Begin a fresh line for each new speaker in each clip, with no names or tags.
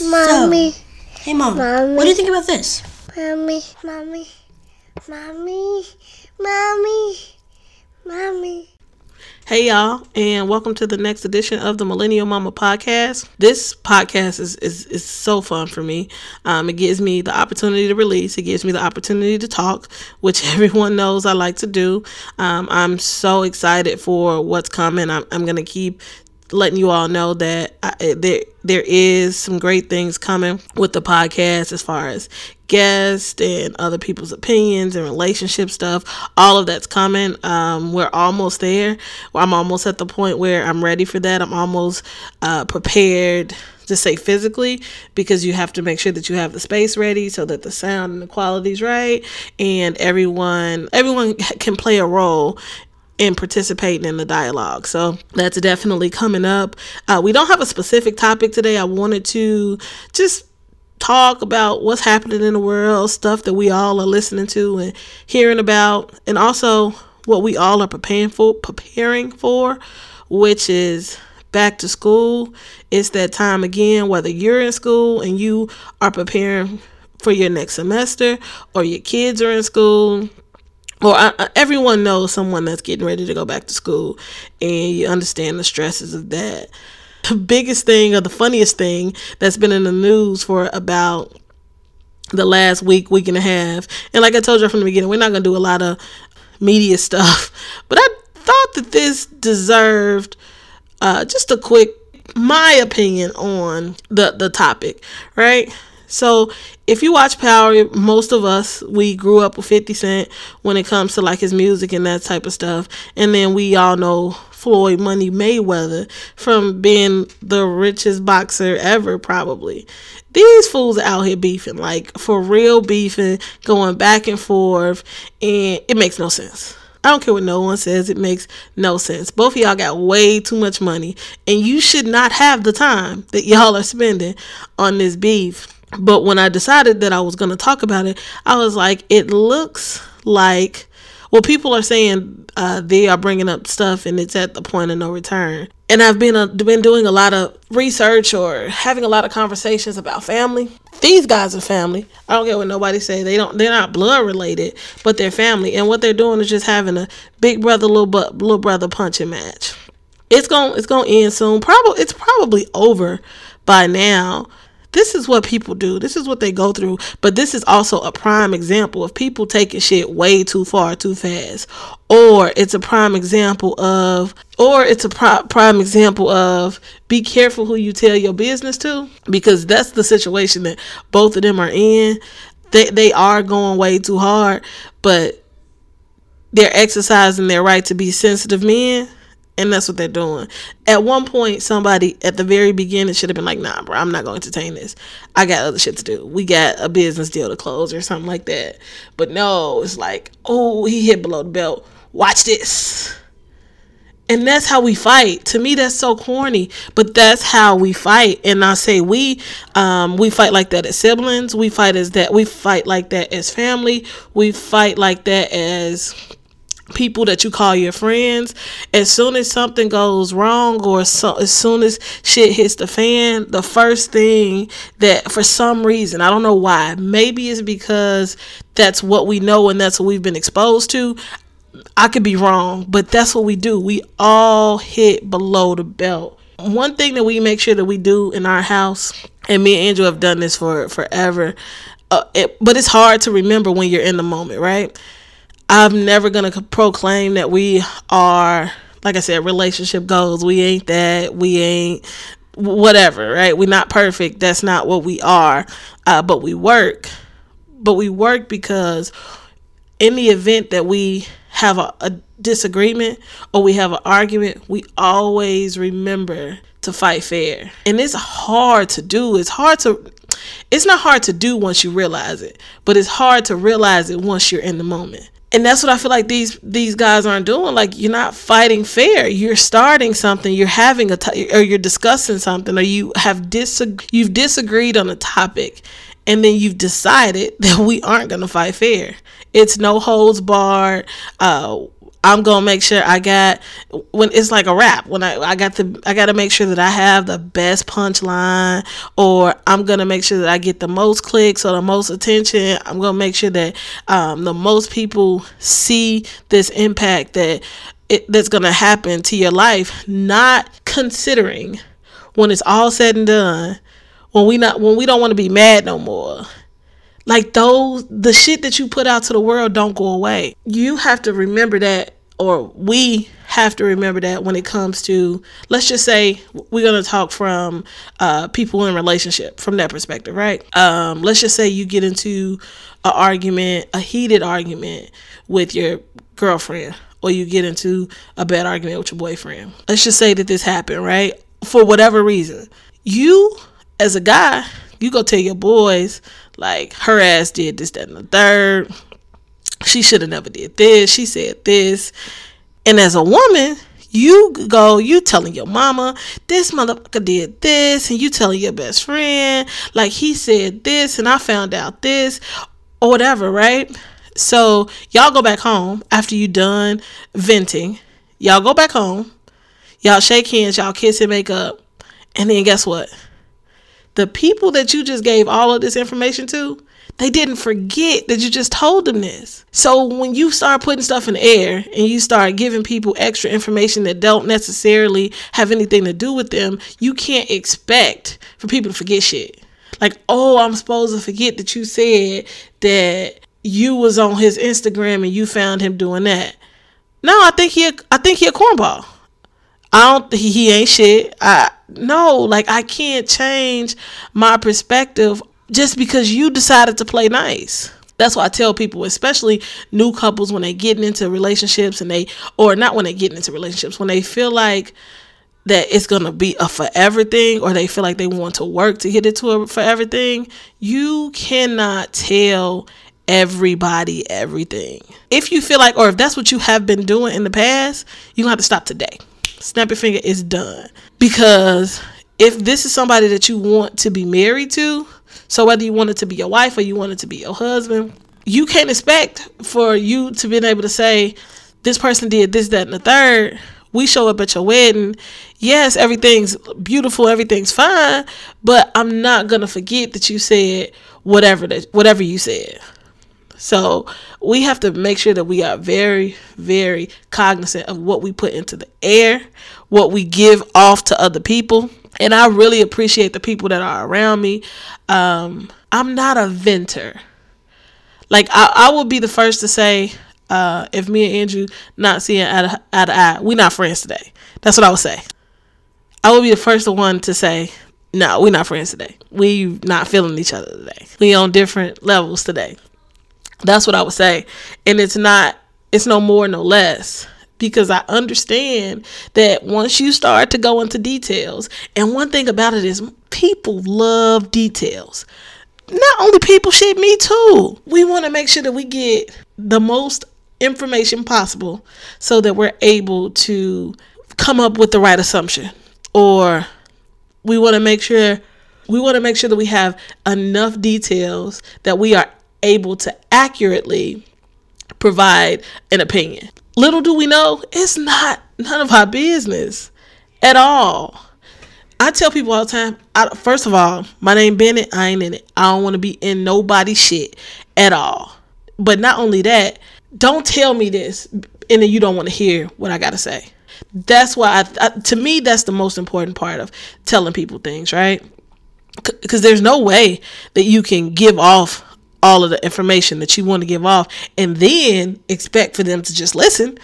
Mommy.
So, hey, mom.
Mommy.
What do you think about this?
Mommy. Mommy. Mommy. Mommy. Mommy.
Hey y'all, and welcome to the next edition of the Millennial Mama podcast. This podcast is is, is so fun for me. Um, it gives me the opportunity to release. It gives me the opportunity to talk, which everyone knows I like to do. Um, I'm so excited for what's coming. I'm, I'm gonna keep letting you all know that I, there there is some great things coming with the podcast as far as guests and other people's opinions and relationship stuff. All of that's coming. Um, we're almost there. I'm almost at the point where I'm ready for that. I'm almost uh, prepared to say physically because you have to make sure that you have the space ready so that the sound and the quality is right and everyone everyone can play a role and participating in the dialogue. So that's definitely coming up. Uh, we don't have a specific topic today. I wanted to just talk about what's happening in the world, stuff that we all are listening to and hearing about, and also what we all are preparing for, preparing for, which is back to school. It's that time again, whether you're in school and you are preparing for your next semester or your kids are in school or I, everyone knows someone that's getting ready to go back to school and you understand the stresses of that. The biggest thing or the funniest thing that's been in the news for about the last week week and a half and like i told you from the beginning we're not going to do a lot of media stuff but i thought that this deserved uh, just a quick my opinion on the the topic right so if you watch Power, most of us we grew up with 50 Cent when it comes to like his music and that type of stuff. And then we all know Floyd Money Mayweather from being the richest boxer ever probably. These fools are out here beefing, like for real beefing, going back and forth, and it makes no sense. I don't care what no one says, it makes no sense. Both of y'all got way too much money, and you should not have the time that y'all are spending on this beef but when I decided that I was going to talk about it, I was like, it looks like, well, people are saying uh, they are bringing up stuff and it's at the point of no return. And I've been uh, been doing a lot of research or having a lot of conversations about family. These guys are family. I don't care what nobody say. They don't. They're not blood related, but they're family. And what they're doing is just having a big brother little but little brother punching match. It's going it's to end soon. Probably it's probably over by now this is what people do. This is what they go through. But this is also a prime example of people taking shit way too far, too fast. Or it's a prime example of, or it's a pri- prime example of be careful who you tell your business to because that's the situation that both of them are in. They, they are going way too hard, but they're exercising their right to be sensitive men and that's what they're doing. At one point, somebody at the very beginning should have been like, nah, bro, I'm not going to entertain this. I got other shit to do. We got a business deal to close or something like that. But no, it's like, oh, he hit below the belt. Watch this. And that's how we fight. To me, that's so corny, but that's how we fight. And I say we, um, we fight like that as siblings. We fight as that. We fight like that as family. We fight like that as people that you call your friends as soon as something goes wrong or so, as soon as shit hits the fan the first thing that for some reason i don't know why maybe it's because that's what we know and that's what we've been exposed to i could be wrong but that's what we do. We all hit below the belt. One thing that we make sure that we do in our house and me and andrew have done this for forever uh, it, but it's hard to remember when you're in the moment right I'm never going to proclaim that we are, like I said, relationship goals. We ain't that. We ain't whatever, right? We're not perfect. That's not what we are. Uh, but we work. But we work because in the event that we have a, a disagreement or we have an argument, we always remember to fight fair. And it's hard to do. It's hard to it's not hard to do once you realize it, but it's hard to realize it once you're in the moment and that's what I feel like these these guys aren't doing. Like you're not fighting fair. You're starting something. You're having a t- or you're discussing something, or you have disag- you've disagreed on a topic, and then you've decided that we aren't going to fight fair. It's no holds barred. Uh, I'm gonna make sure I got when it's like a rap. When I I got the I got to make sure that I have the best punchline, or I'm gonna make sure that I get the most clicks or the most attention. I'm gonna make sure that um, the most people see this impact that it, that's gonna happen to your life. Not considering when it's all said and done, when we not when we don't want to be mad no more like those, the shit that you put out to the world don't go away. You have to remember that, or we have to remember that when it comes to, let's just say, we're gonna talk from uh, people in relationship from that perspective, right? Um, let's just say you get into an argument, a heated argument with your girlfriend, or you get into a bad argument with your boyfriend. Let's just say that this happened, right? For whatever reason, you as a guy, you go tell your boys like her ass did this, that, and the third. She should have never did this. She said this. And as a woman, you go, you telling your mama, this motherfucker did this, and you telling your best friend, like he said this, and I found out this, or whatever, right? So y'all go back home after you done venting. Y'all go back home. Y'all shake hands, y'all kiss and make up. And then guess what? The people that you just gave all of this information to, they didn't forget that you just told them this. So when you start putting stuff in the air and you start giving people extra information that don't necessarily have anything to do with them, you can't expect for people to forget shit. Like, oh, I'm supposed to forget that you said that you was on his Instagram and you found him doing that. No, I think he I think he a cornball. I don't he, he ain't shit. I no, like I can't change my perspective just because you decided to play nice. That's why I tell people, especially new couples when they getting into relationships and they or not when they get into relationships, when they feel like that it's gonna be a forever thing or they feel like they want to work to get it to a forever thing, you cannot tell everybody everything. If you feel like or if that's what you have been doing in the past, you're gonna have to stop today snap your finger, it's done. Because if this is somebody that you want to be married to, so whether you want it to be your wife or you want it to be your husband, you can't expect for you to be able to say, this person did this, that, and the third. We show up at your wedding. Yes, everything's beautiful, everything's fine, but I'm not gonna forget that you said whatever that whatever you said. So we have to make sure that we are very, very cognizant of what we put into the air, what we give off to other people. And I really appreciate the people that are around me. Um, I'm not a venter. Like I, I would be the first to say, uh, if me and Andrew not seeing eye to, eye eye, we not friends today. That's what I would say. I would be the first one to say, no, we're not friends today. We not feeling each other today. We on different levels today. That's what I would say. And it's not, it's no more, no less. Because I understand that once you start to go into details, and one thing about it is people love details. Not only people, shit, me too. We want to make sure that we get the most information possible so that we're able to come up with the right assumption. Or we want to make sure we want to make sure that we have enough details that we are able to accurately provide an opinion. Little do we know, it's not none of our business at all. I tell people all the time, I, first of all, my name Bennett, I ain't in it. I don't want to be in nobody's shit at all. But not only that, don't tell me this and then you don't want to hear what I got to say. That's why, I, I, to me, that's the most important part of telling people things, right? Because there's no way that you can give off all of the information that you want to give off and then expect for them to just listen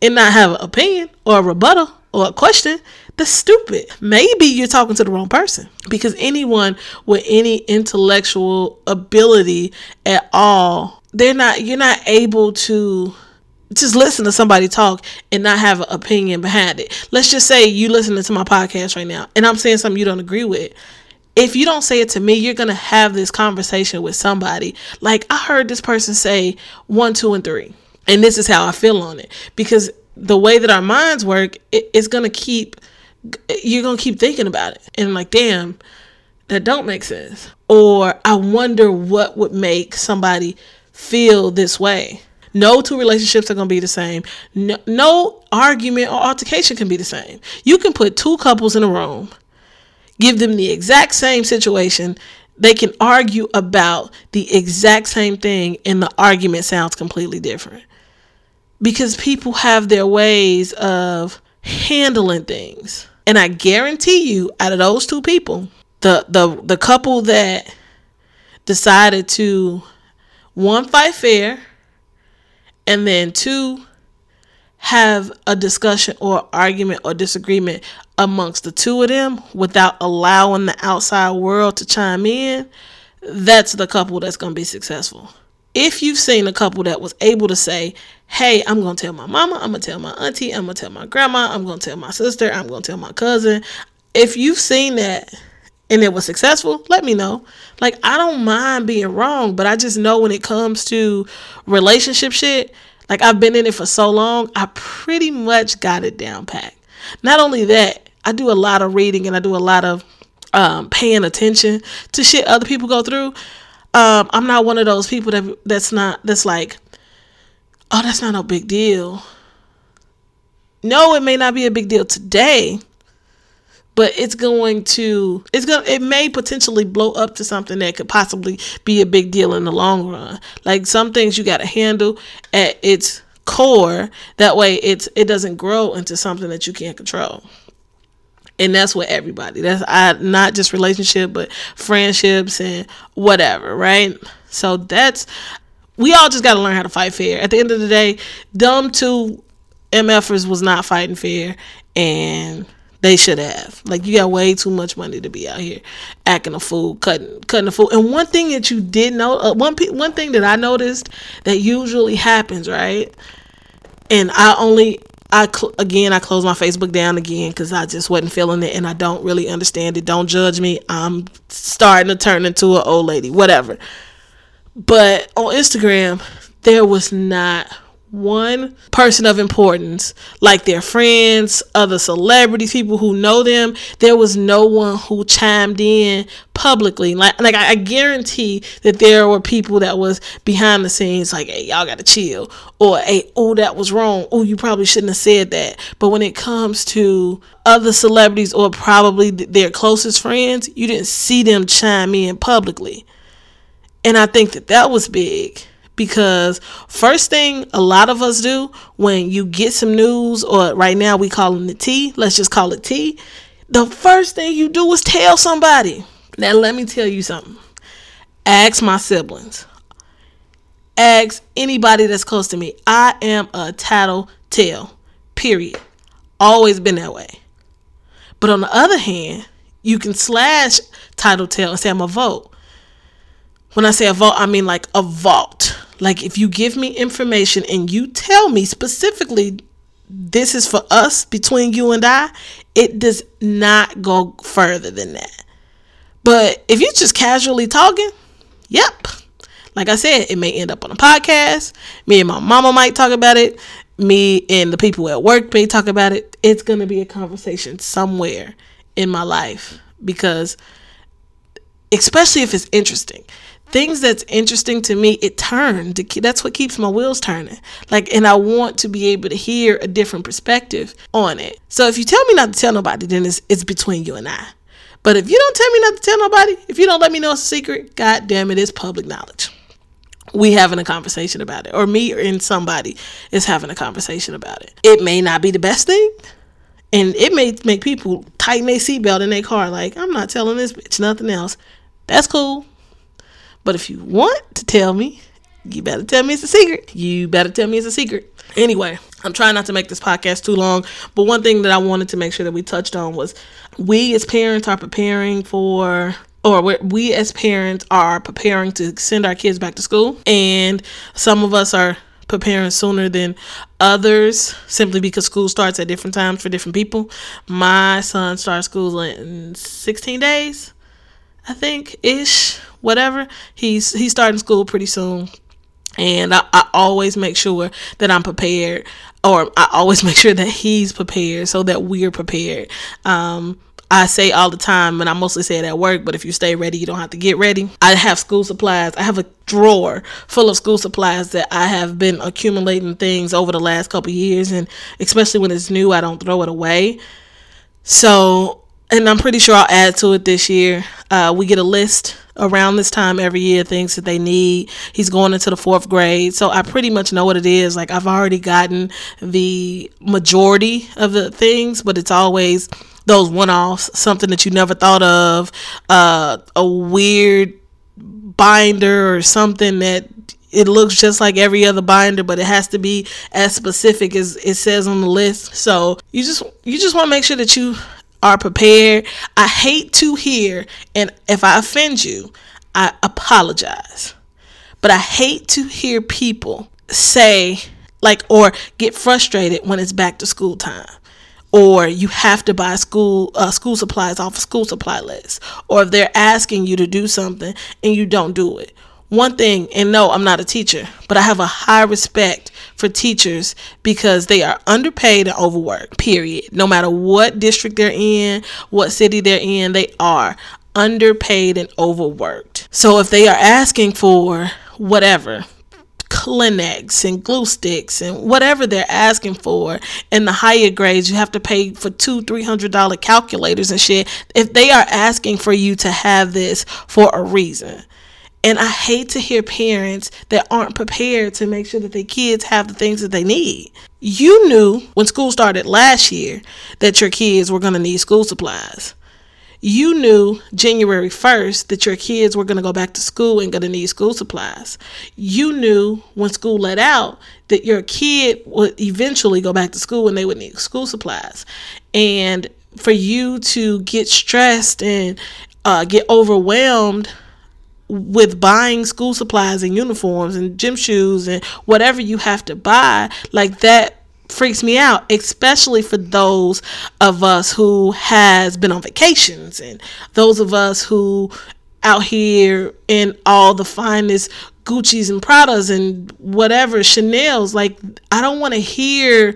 and not have an opinion or a rebuttal or a question that's stupid. Maybe you're talking to the wrong person because anyone with any intellectual ability at all they're not you're not able to just listen to somebody talk and not have an opinion behind it. Let's just say you listening to my podcast right now and i'm saying something you don't agree with if you don't say it to me, you're going to have this conversation with somebody. Like, I heard this person say one, two, and three. And this is how I feel on it. Because the way that our minds work, it, it's going to keep, you're going to keep thinking about it. And like, damn, that don't make sense. Or I wonder what would make somebody feel this way. No two relationships are going to be the same. No, no argument or altercation can be the same. You can put two couples in a room, give them the exact same situation. They can argue about the exact same thing, and the argument sounds completely different. Because people have their ways of handling things. And I guarantee you, out of those two people, the the the couple that decided to one fight fair and then two have a discussion or argument or disagreement amongst the two of them without allowing the outside world to chime in, that's the couple that's going to be successful. If you've seen a couple that was able to say, hey, I'm going to tell my mama, I'm going to tell my auntie, I'm going to tell my grandma, I'm going to tell my sister, I'm going to tell my cousin. If you've seen that and it was successful, let me know. Like, I don't mind being wrong, but I just know when it comes to relationship shit, like I've been in it for so long, I pretty much got it down packed. Not only that, I do a lot of reading and I do a lot of um, paying attention to shit other people go through. Um, I'm not one of those people that that's not that's like, oh, that's not no big deal. No, it may not be a big deal today, but it's going to it's going it may potentially blow up to something that could possibly be a big deal in the long run. Like some things you got to handle at its core. That way it's it doesn't grow into something that you can't control. And that's what everybody. That's I, not just relationship but friendships and whatever right? So that's we all just got to learn how to fight fair. At the end of the day dumb two mfers was not fighting fair. And they should have. Like you got way too much money to be out here acting a fool, cutting cutting a fool. And one thing that you did know, uh, one one thing that I noticed that usually happens, right? And I only I cl- again I closed my Facebook down again because I just wasn't feeling it and I don't really understand it. Don't judge me. I'm starting to turn into an old lady, whatever. But on Instagram, there was not one person of importance, like their friends, other celebrities, people who know them, there was no one who chimed in publicly. Like, like I, guarantee that there were people that was behind the scenes, like, "Hey, y'all gotta chill," or "Hey, oh, that was wrong. Oh, you probably shouldn't have said that." But when it comes to other celebrities or probably their closest friends, you didn't see them chime in publicly, and I think that that was big because first thing a lot of us do when you get some news or right now we call them the tea let's just call it tea the first thing you do is tell somebody. Now let me tell you something. Ask my siblings. Ask anybody that's close to me. I am a tattle tale period. Always been that way. But on the other hand you can slash title tale and say i'm a vote when i say a vote i mean like a vault like if you give me information and you tell me specifically this is for us between you and I, it does not go further than that. But if you're just casually talking, yep. Like I said, it may end up on a podcast. Me and my mama might talk about it. Me and the people at work may talk about it. It's going to be a conversation somewhere in my life because, especially if it's interesting things that's interesting to me it turned that's what keeps my wheels turning. Like and i want to be able to hear a different perspective on it. So if you tell me not to tell nobody then it's, it's between you and i. But if you don't tell me not to tell nobody if you don't let me know it's a secret god damn it it's public knowledge. We having a conversation about it or me or in somebody is having a conversation about it. It may not be the best thing and it may make people tighten their seatbelt in their car like i'm not telling this bitch nothing else. That's cool but if you want to tell me, you better tell me it's a secret. You better tell me it's a secret. Anyway, I'm trying not to make this podcast too long, but one thing that I wanted to make sure that we touched on was we as parents are preparing for or we as parents are preparing to send our kids back to school and some of us are preparing sooner than others simply because school starts at different times for different people. My son starts school in 16 days, I think, ish whatever. He's he's starting school pretty soon. And I, I always make sure that I'm prepared, or I always make sure that he's prepared so that we're prepared. Um, I say all the time, and I mostly say it at work, but if you stay ready, you don't have to get ready. I have school supplies. I have a drawer full of school supplies that I have been accumulating things over the last couple years, and especially when it's new, I don't throw it away. So, and I'm pretty sure I'll add to it this year. Uh, we get a list around this time every year, things that they need. He's going into the fourth grade, so I pretty much know what it is. Like, I've already gotten the majority of the things, but it's always those one offs, something that you never thought of, uh, a weird binder or something that it looks just like every other binder but it has to be as specific as it says on the list so you just you just want to make sure that you are prepared. I hate to hear and if i offend you i apologize. But i hate to hear people say like or get frustrated when it's back to school time or you have to buy school uh, school supplies off a school supply list or if they're asking you to do something and you don't do it one thing and no i'm not a teacher but i have a high respect for teachers because they are underpaid and overworked period no matter what district they're in what city they're in they are underpaid and overworked so if they are asking for whatever Kleenex and glue sticks and whatever they're asking for. In the higher grades, you have to pay for two, three hundred dollar calculators and shit. If they are asking for you to have this for a reason. And I hate to hear parents that aren't prepared to make sure that their kids have the things that they need. You knew when school started last year that your kids were going to need school supplies you knew January 1st that your kids were going to go back to school and going to need school supplies. You knew when school let out that your kid would eventually go back to school and they would need school supplies. And for you to get stressed and uh, get overwhelmed with buying school supplies and uniforms and gym shoes and whatever you have to buy, like that freaks me out especially for those of us who has been on vacations and those of us who out here in all the finest Gucci's and Pradas and whatever Chanel's like I don't want to hear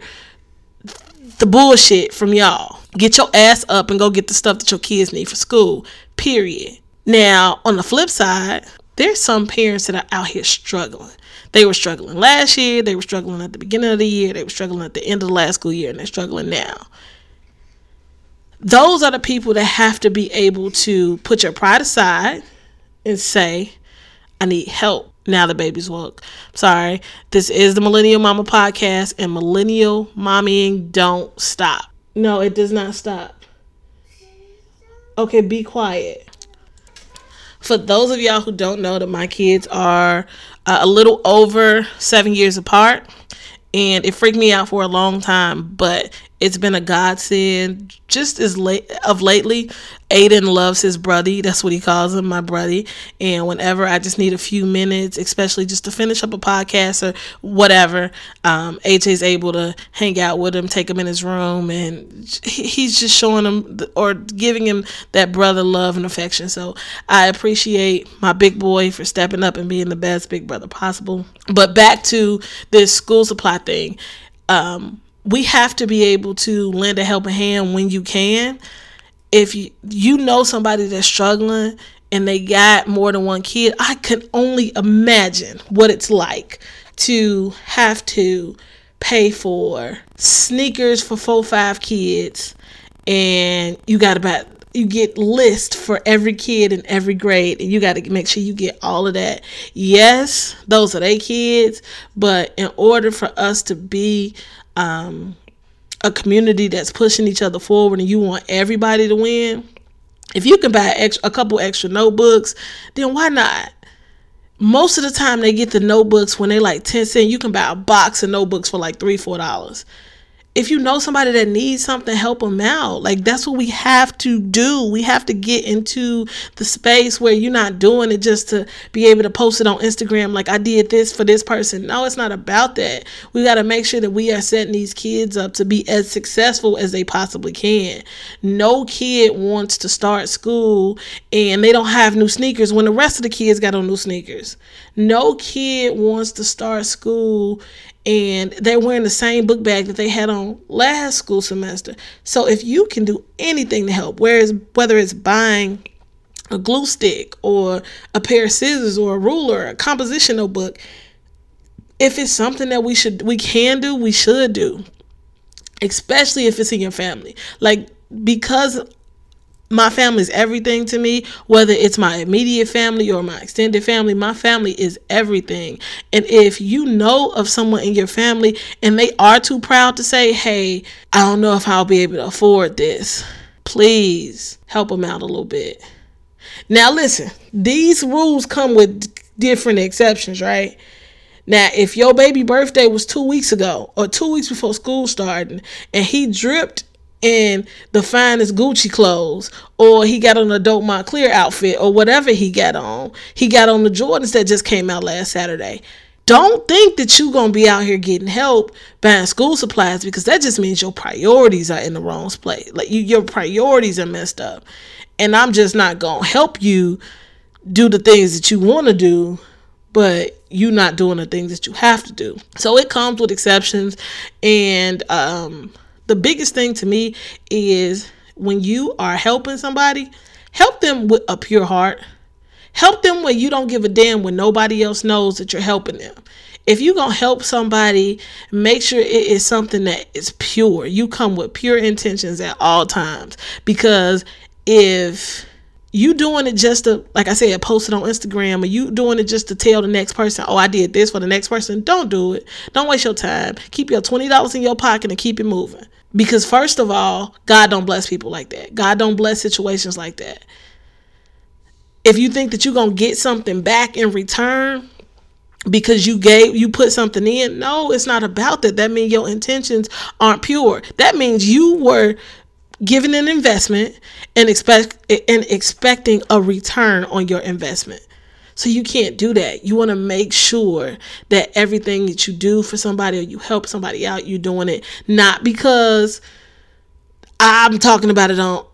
the bullshit from y'all. Get your ass up and go get the stuff that your kids need for school. Period. Now, on the flip side, there's some parents that are out here struggling. They were struggling last year, they were struggling at the beginning of the year, they were struggling at the end of the last school year, and they're struggling now. Those are the people that have to be able to put your pride aside and say, I need help now the baby's woke. Sorry. This is the Millennial Mama podcast, and millennial mommying don't stop. No, it does not stop. Okay, be quiet for those of y'all who don't know that my kids are uh, a little over seven years apart and it freaked me out for a long time but it's been a godsend. Just as late of lately aiden loves his brother that's what he calls him my brother and whenever i just need a few minutes especially just to finish up a podcast or whatever um, aj's able to hang out with him take him in his room and he's just showing him or giving him that brother love and affection. So i appreciate my big boy for stepping up and being the best big brother possible. But back to this school supply thing. Um, we have to be able to lend a helping hand when you can. If you you know somebody that's struggling and they got more than one kid, I can only imagine what it's like to have to pay for sneakers for four five kids and you got about you get list for every kid in every grade and you got to make sure you get all of that yes those are their kids but in order for us to be um, a community that's pushing each other forward and you want everybody to win, if you can buy a couple extra notebooks, then why not? Most of the time they get the notebooks when they like 10 cents. You can buy a box of notebooks for like three, four dollars if you know somebody that needs something, help them out. Like that's what we have to do. We have to get into the space where you're not doing it just to be able to post it on Instagram like I did this for this person. No, it's not about that. We got to make sure that we are setting these kids up to be as successful as they possibly can. No kid wants to start school and they don't have new sneakers when the rest of the kids got on new sneakers. No kid wants to start school and they're wearing the same book bag that they had on last school semester. So if you can do anything to help, whereas whether it's buying a glue stick or a pair of scissors or a ruler, a composition notebook, if it's something that we should we can do, we should do. Especially if it's in your family. Like because my family is everything to me, whether it's my immediate family or my extended family, my family is everything. And if you know of someone in your family and they are too proud to say, hey, I don't know if I'll be able to afford this, please help them out a little bit. Now, listen, these rules come with different exceptions, right? Now, if your baby birthday was two weeks ago or two weeks before school starting and he dripped in the finest Gucci clothes, or he got on a dope Moncler outfit, or whatever he got on. He got on the Jordans that just came out last Saturday. Don't think that you're gonna be out here getting help buying school supplies because that just means your priorities are in the wrong place. Like you, your priorities are messed up, and I'm just not gonna help you do the things that you want to do, but you're not doing the things that you have to do. So it comes with exceptions, and um, the biggest thing to me is when you are helping somebody, help them with a pure heart. Help them when you don't give a damn when nobody else knows that you're helping them. If you're going to help somebody, make sure it is something that is pure. You come with pure intentions at all times. Because if you doing it just to like i said post it on instagram or you doing it just to tell the next person oh i did this for the next person. Don't do it. Don't waste your time. Keep your $20 in your pocket and keep it moving. Because first of all god don't bless people like that. God don't bless situations like that. If you think that you're gonna get something back in return because you gave you put something in no it's not about that. That means your intentions aren't pure. That means you were giving an investment and expect and expecting a return on your investment. So you can't do that. You want to make sure that everything that you do for somebody or you help somebody out, you're doing it not because I'm talking about it on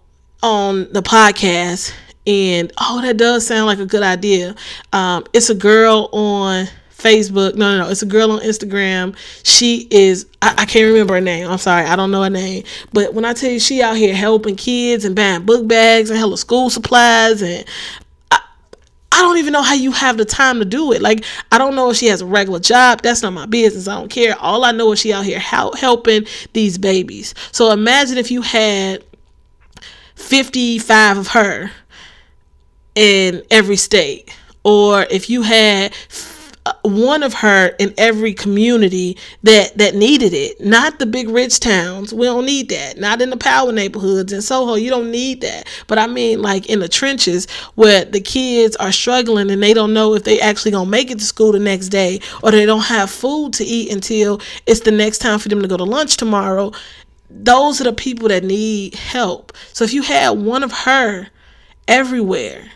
on the podcast and oh that does sound like a good idea. Um, it's a girl on Facebook. No, no, no. It's a girl on Instagram. She is, I, I, can't remember her name. I'm sorry. I don't know her name. But when I tell you she out here helping kids and buying book bags and hella school supplies and I, I don't even know how you have the time to do it. Like, I don't know if she has a regular job. That's not my business. I don't care. All I know is she out here helping these babies. So imagine if you had 55 of her in every state. Or if you had one of her in every community that that needed it. Not the big rich towns. We don't need that. Not in the power neighborhoods in soho. You don't need that. But i mean like in the trenches where the kids are struggling and they don't know if they actually gonna make it to school the next day or they don't have food to eat until it's the next time for them to go to lunch tomorrow those are the people that need help. So if you had one of her everywhere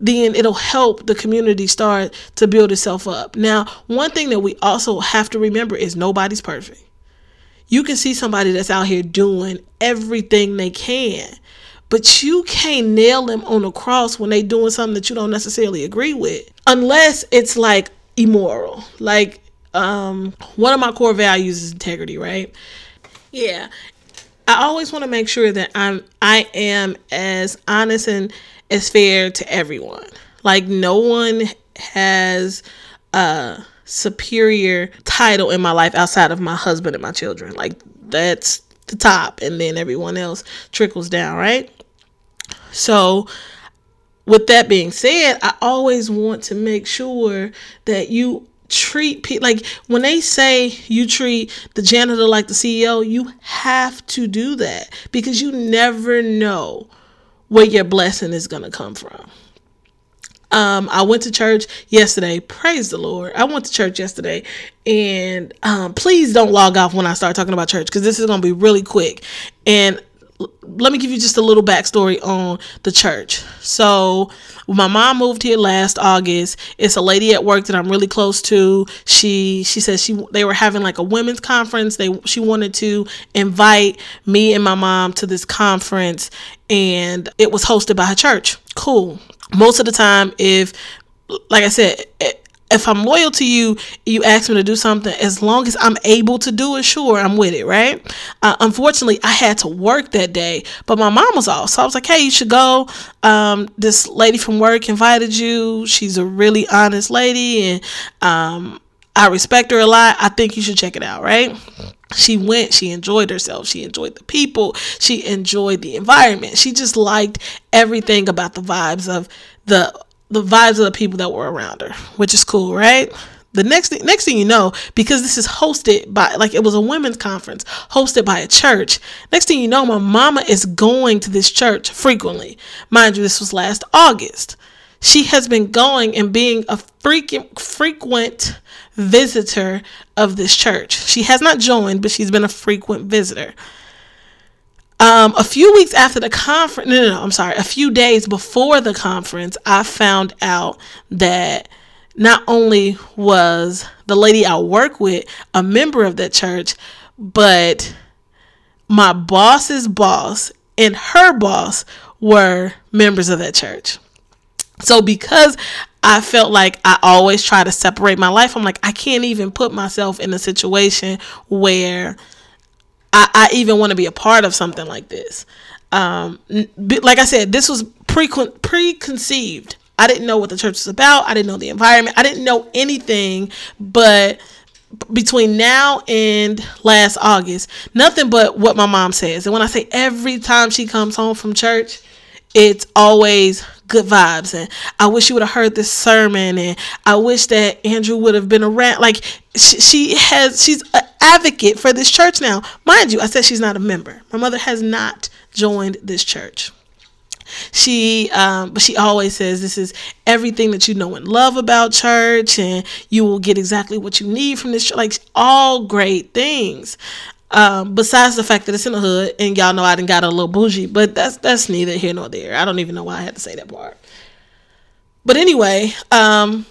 then it'll help the community start to build itself up. Now, one thing that we also have to remember is nobody's perfect. You can see somebody that's out here doing everything they can, but you can't nail them on the cross when they're doing something that you don't necessarily agree with, unless it's like immoral. Like um, one of my core values is integrity, right? Yeah, I always want to make sure that I'm I am as honest and is fair to everyone. Like no one has a superior title in my life outside of my husband and my children. Like that's the top and then everyone else trickles down, right? So with that being said, I always want to make sure that you treat people like when they say you treat the janitor like the CEO, you have to do that because you never know where your blessing is going to come from. Um, I went to church yesterday. Praise the Lord. I went to church yesterday, and um, please don't log off when I start talking about church because this is going to be really quick. And let me give you just a little backstory on the church. So, my mom moved here last August. It's a lady at work that I'm really close to. She she says she they were having like a women's conference. They she wanted to invite me and my mom to this conference, and it was hosted by her church. Cool. Most of the time, if like I said, if I'm loyal to you, you ask me to do something, as long as I'm able to do it, sure, I'm with it, right? Uh, unfortunately, I had to work that day, but my mom was off. So I was like, hey, you should go. Um, this lady from work invited you. She's a really honest lady, and um, I respect her a lot. I think you should check it out, right? She went, she enjoyed herself, she enjoyed the people, she enjoyed the environment. She just liked everything about the vibes of the the vibes of the people that were around her, which is cool, right? The next thing, next thing you know, because this is hosted by like it was a women's conference hosted by a church. Next thing you know, my mama is going to this church frequently. Mind you, this was last August. She has been going and being a freaking frequent visitor of this church. She has not joined, but she's been a frequent visitor. Um, a few weeks after the conference, no, no, no, I'm sorry, a few days before the conference, I found out that not only was the lady I work with a member of that church, but my boss's boss and her boss were members of that church. So because I felt like I always try to separate my life, I'm like, I can't even put myself in a situation where I, I even want to be a part of something like this. Um, like I said, this was pre preconceived. I didn't know what the church was about. I didn't know the environment. I didn't know anything, but between now and last August, nothing but what my mom says. And when I say every time she comes home from church, it's always good vibes and i wish you would have heard this sermon and i wish that andrew would have been around like she, she has she's an advocate for this church now mind you i said she's not a member my mother has not joined this church she um, but she always says this is everything that you know and love about church and you will get exactly what you need from this church like all great things um, besides the fact that it's in the hood, and y'all know I didn't got a little bougie, but that's that's neither here nor there. I don't even know why I had to say that part. But anyway, um,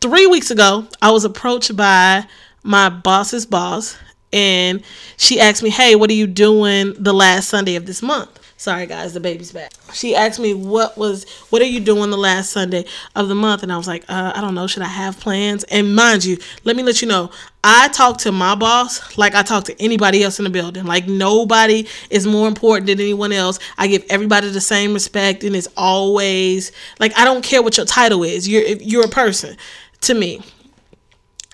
three weeks ago, I was approached by my boss's boss, and she asked me, "Hey, what are you doing the last Sunday of this month?" Sorry, guys, the baby's back. She asked me what was what are you doing the last Sunday of the month, and I was like, uh, I don't know. Should I have plans? And mind you, let me let you know, I talk to my boss like I talk to anybody else in the building. Like nobody is more important than anyone else. I give everybody the same respect, and it's always like I don't care what your title is. You're you're a person to me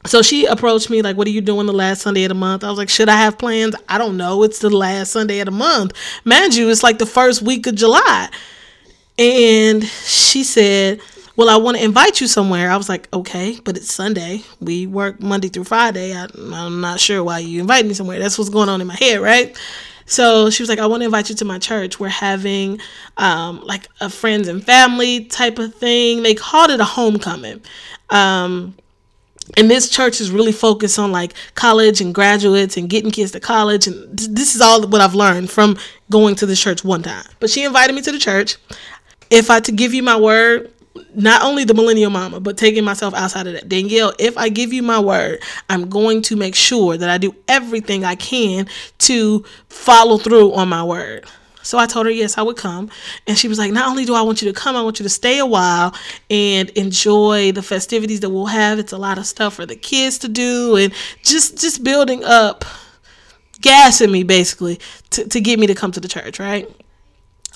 so she approached me like what are you doing the last sunday of the month? I was like should i have plans? I don't know. It's the last sunday of the month. Mind you it's like the first week of july. And she said well i want to invite you somewhere. I was like okay but it's sunday. We work monday through friday. I, i'm not sure why you invite me somewhere. That's what's going on in my head right? So she was like, I want to invite you to my church. We're having um, like a friends and family type of thing. They called it a homecoming. Um, and this church is really focused on like college and graduates and getting kids to college. And this is all what i've learned from going to the church one time. But she invited me to the church. If i to give you my word not only the millennial mama but taking myself outside of that. Danielle if i give you my word i'm going to make sure that i do everything i can to follow through on my word so I told her, yes, I would come. And she was like, not only do I want you to come, I want you to stay a while and enjoy the festivities that we'll have. It's a lot of stuff for the kids to do and just, just building up, gassing me basically to, to get me to come to the church, right?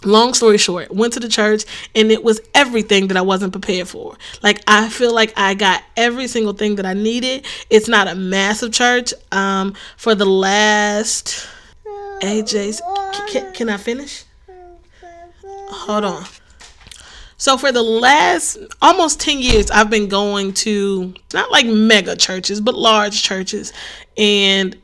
Long story short, went to the church and it was everything that I wasn't prepared for. Like I feel like I got every single thing that I needed. It's not a massive church. Um, for the last AJ's. Can, can I finish? Hold on. So for the last almost 10 years I've been going to not like mega churches but large churches and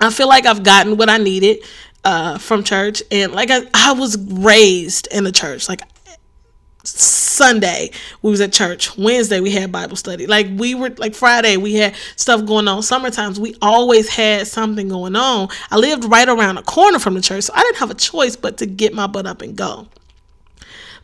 I feel like I've gotten what I needed uh, from church and like I, I was raised in a church like Sunday we was at church. Wednesday we had Bible study. Like we were like Friday we had stuff going on. Summertimes we always had something going on. I lived right around the corner from the church, so I didn't have a choice but to get my butt up and go.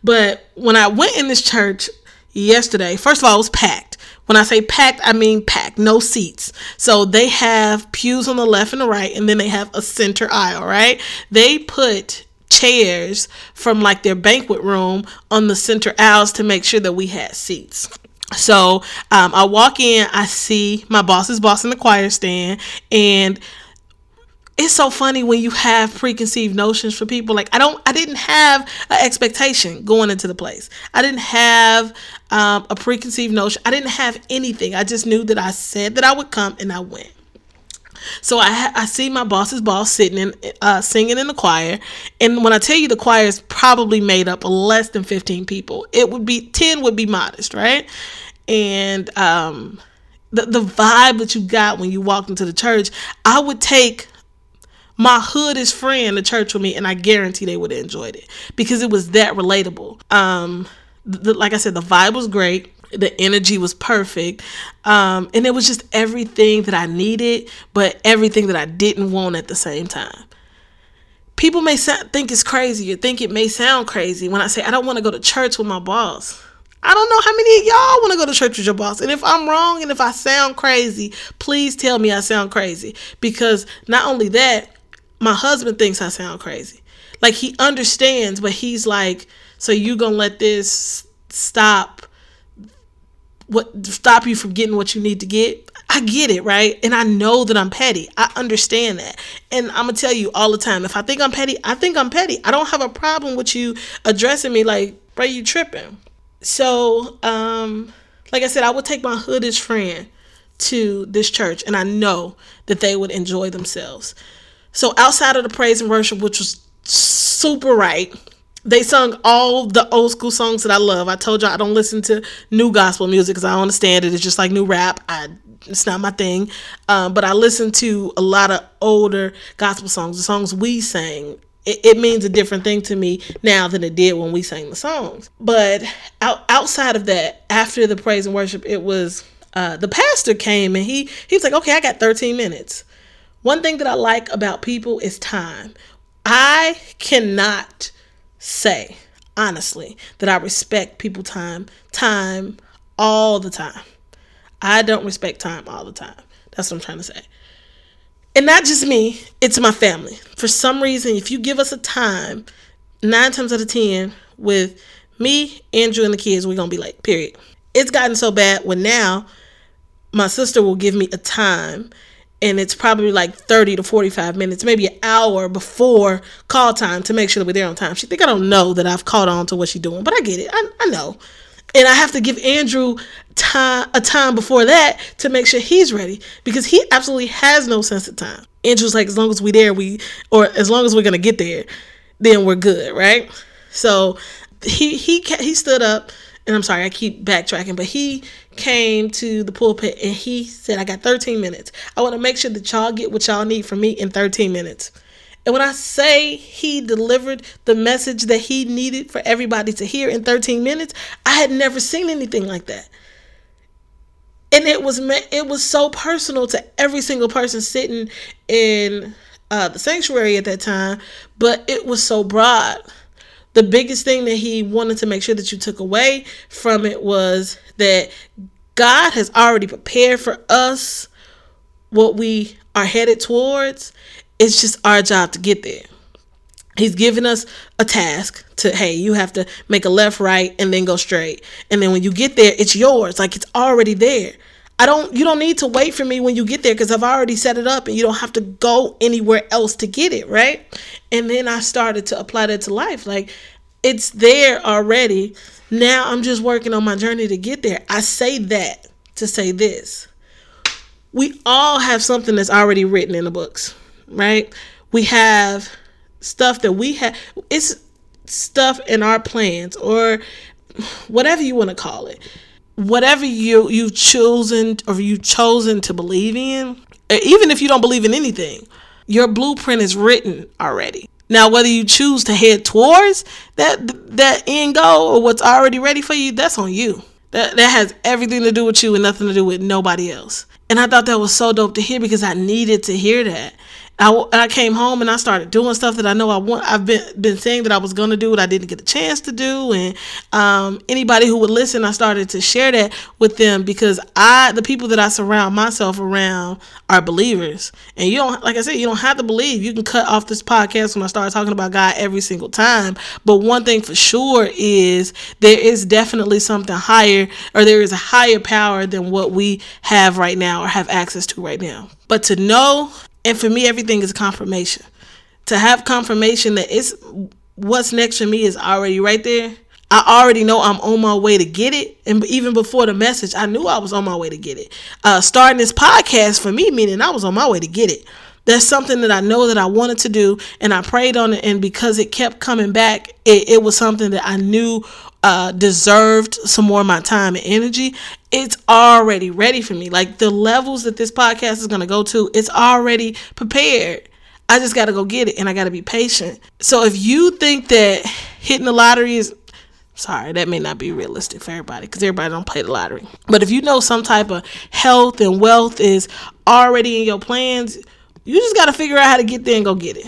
But when I went in this church yesterday, first of all, it was packed. When I say packed, I mean packed, no seats. So they have pews on the left and the right, and then they have a center aisle, right? They put chairs from like their banquet room on the center aisles to make sure that we had seats. So um, I walk in, I see my boss's boss in the choir stand, and it's so funny when you have preconceived notions for people. Like I don't, I didn't have an expectation going into the place. I didn't have um, a preconceived notion. I didn't have anything. I just knew that I said that I would come, and I went. So I I see my boss's boss sitting in uh, singing in the choir, and when I tell you the choir is probably made up of less than fifteen people, it would be ten would be modest, right? And um, the the vibe that you got when you walked into the church, I would take my hoodest friend to church with me, and I guarantee they would have enjoyed it because it was that relatable. Um, the, like I said, the vibe was great the energy was perfect um, and it was just everything that i needed but everything that i didn't want at the same time people may think it's crazy or think it may sound crazy when i say i don't want to go to church with my boss I don't know how many of y'all want to go to church with your boss. And if I'm wrong and if I sound crazy, please tell me I sound crazy. Because not only that, my husband thinks I sound crazy. Like he understands, but he's like, so you gonna let this stop what stop you from getting what you need to get. I get it, right? And I know that I'm petty. I understand that. And I'm to tell you all the time if I think I'm petty, I think I'm petty. I don't have a problem with you addressing me like, bro, you tripping. So, um, like I said, I would take my hoodish friend to this church and I know that they would enjoy themselves. So, outside of the praise and worship, which was super right, they sung all the old school songs that I love. I told y'all I don't listen to new gospel music because I don't understand it. It's just like new rap. I it's not my thing. Um, but I listen to a lot of older gospel songs, the songs we sang. It, it, means a different thing to me now than it did when we sang the songs. But out, outside of that, after the praise and worship, it was uh, the pastor came and he he was like, "Okay, I got 13 minutes." One thing that I like about people is time. I cannot say honestly that I respect people time, time all the time. I don't respect time all the time. That's what I'm trying to say. And not just me, it's my family. For some reason, if you give us a time, nine times out of ten, with me, Andrew, and the kids, we're gonna be late. Period. It's gotten so bad when now my sister will give me a time and it's probably like 30 to 45 minutes, maybe an hour before call time to make sure that we're there on time. She think I don't know that I've caught on to what she's doing, but I get it. I, I know. And I have to give Andrew time a time before that to make sure he's ready because he absolutely has no sense of time. Andrew's like, as long as we there, we or as long as we're gonna get there, then we're good, right? So he he he stood up and I'm sorry, I keep backtracking, but he came to the pulpit and he said, I got 13 minutes. I want to make sure that y'all get what y'all need from me in 13 minutes. And when I say he delivered the message that he needed for everybody to hear in 13 minutes, I had never seen anything like that. And it was it was so personal to every single person sitting in uh, the sanctuary at that time, but it was so broad the biggest thing that he wanted to make sure that you took away from it was that God has already prepared for us what we are headed towards. It's just our job to get there. He's given us a task to, hey, you have to make a left, right, and then go straight. And then when you get there, it's yours. Like it's already there. I don't you don't need to wait for me when you get there because I've already set it up and you don't have to go anywhere else to get it, right? And then I started to apply that to life. Like it's there already. Now I'm just working on my journey to get there. I say that to say this. We all have something that's already written in the books, right? We have stuff that we have it's stuff in our plans or whatever you want to call it whatever you you've chosen or you've chosen to believe in, even if you don't believe in anything, your blueprint is written already. Now, whether you choose to head towards that that end goal or what's already ready for you, that's on you. That that has everything to do with you and nothing to do with nobody else. And I thought that was so dope to hear because I needed to hear that. I, I came home and I started doing stuff that I know I want. I've been been saying that I was gonna do, but I didn't get a chance to do. And um, anybody who would listen, I started to share that with them because I, the people that I surround myself around, are believers. And you don't, like I said, you don't have to believe. You can cut off this podcast when I start talking about God every single time. But one thing for sure is there is definitely something higher, or there is a higher power than what we have right now or have access to right now. But to know and for me, everything is confirmation. To have confirmation that it's what's next for me is already right there. I already know I'm on my way to get it. And even before the message, I knew I was on my way to get it. Uh, starting this podcast for me, meaning I was on my way to get it. That's something that I know that I wanted to do, and I prayed on it. And because it kept coming back, it, it was something that I knew uh, deserved some more of my time and energy. It's already ready for me. Like the levels that this podcast is going to go to, it's already prepared. I just got to go get it and I got to be patient. So if you think that hitting the lottery is sorry that may not be realistic for everybody because everybody don't play the lottery but if you know some type of health and wealth is already in your plans you just got to figure out how to get there and go get it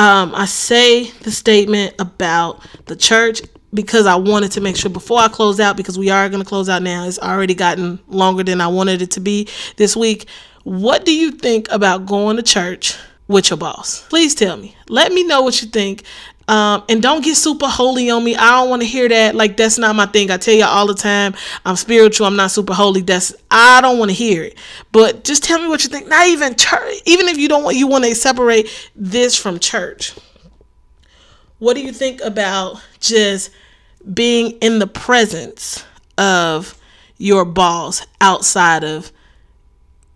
um, I say the statement about the church because I wanted to make sure before I close out, because we are going to close out now, it's already gotten longer than I wanted it to be this week. What do you think about going to church with your boss? Please tell me. Let me know what you think. Um, and don't get super holy on me. I don't want to hear that. Like that's not my thing. I tell you all the time, I'm spiritual. I'm not super holy. That's I don't want to hear it. But just tell me what you think. Not even church. Even if you don't want, you want to separate this from church. What do you think about just being in the presence of your boss outside of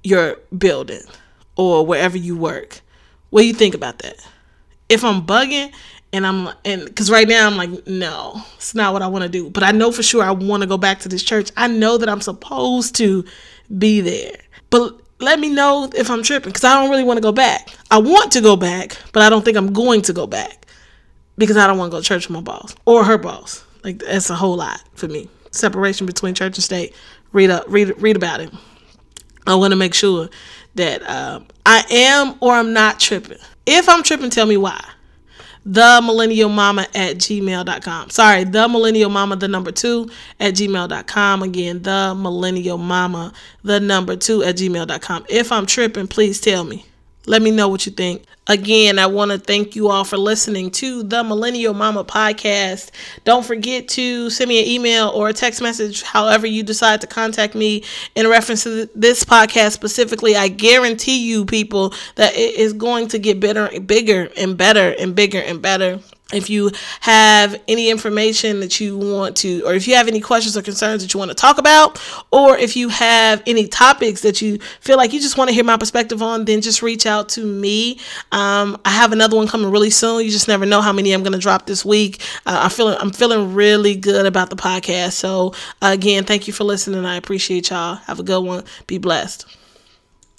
your building or wherever you work? What do you think about that? If I'm bugging and I'm and because right now I'm like, no, it's not what I want to do. But I know for sure I want to go back to this church. I know that I'm supposed to be there. But let me know if I'm tripping because I don't really want to go back. I want to go back, but I don't think I'm going to go back because I don't want to go to church with my boss or her boss. Like that's a whole lot for me. Separation between church and state. Read up, read read about it. I want to make sure that um, I am or I'm not tripping. If I'm tripping, tell me why the millennial mama at gmail.com. Sorry, the millennial mama, the number two at gmail.com. Again, the millennial mama, the number two at gmail.com. If I'm tripping, please tell me. Let me know what you think. Again, I want to thank you all for listening to the Millennial Mama podcast. Don't forget to send me an email or a text message, however you decide to contact me in reference to this podcast specifically. I guarantee you, people, that it is going to get better, bigger, and better, and bigger and better if you have any information that you want to, or if you have any questions or concerns that you want to talk about, or if you have any topics that you feel like you just want to hear my perspective on, then just reach out to me. Um, I have another one coming really soon. You just never know how many I'm going to drop this week. Uh, I'm feeling I'm feeling really good about the podcast. So again, thank you for listening. I appreciate y'all. Have a good one. Be blessed.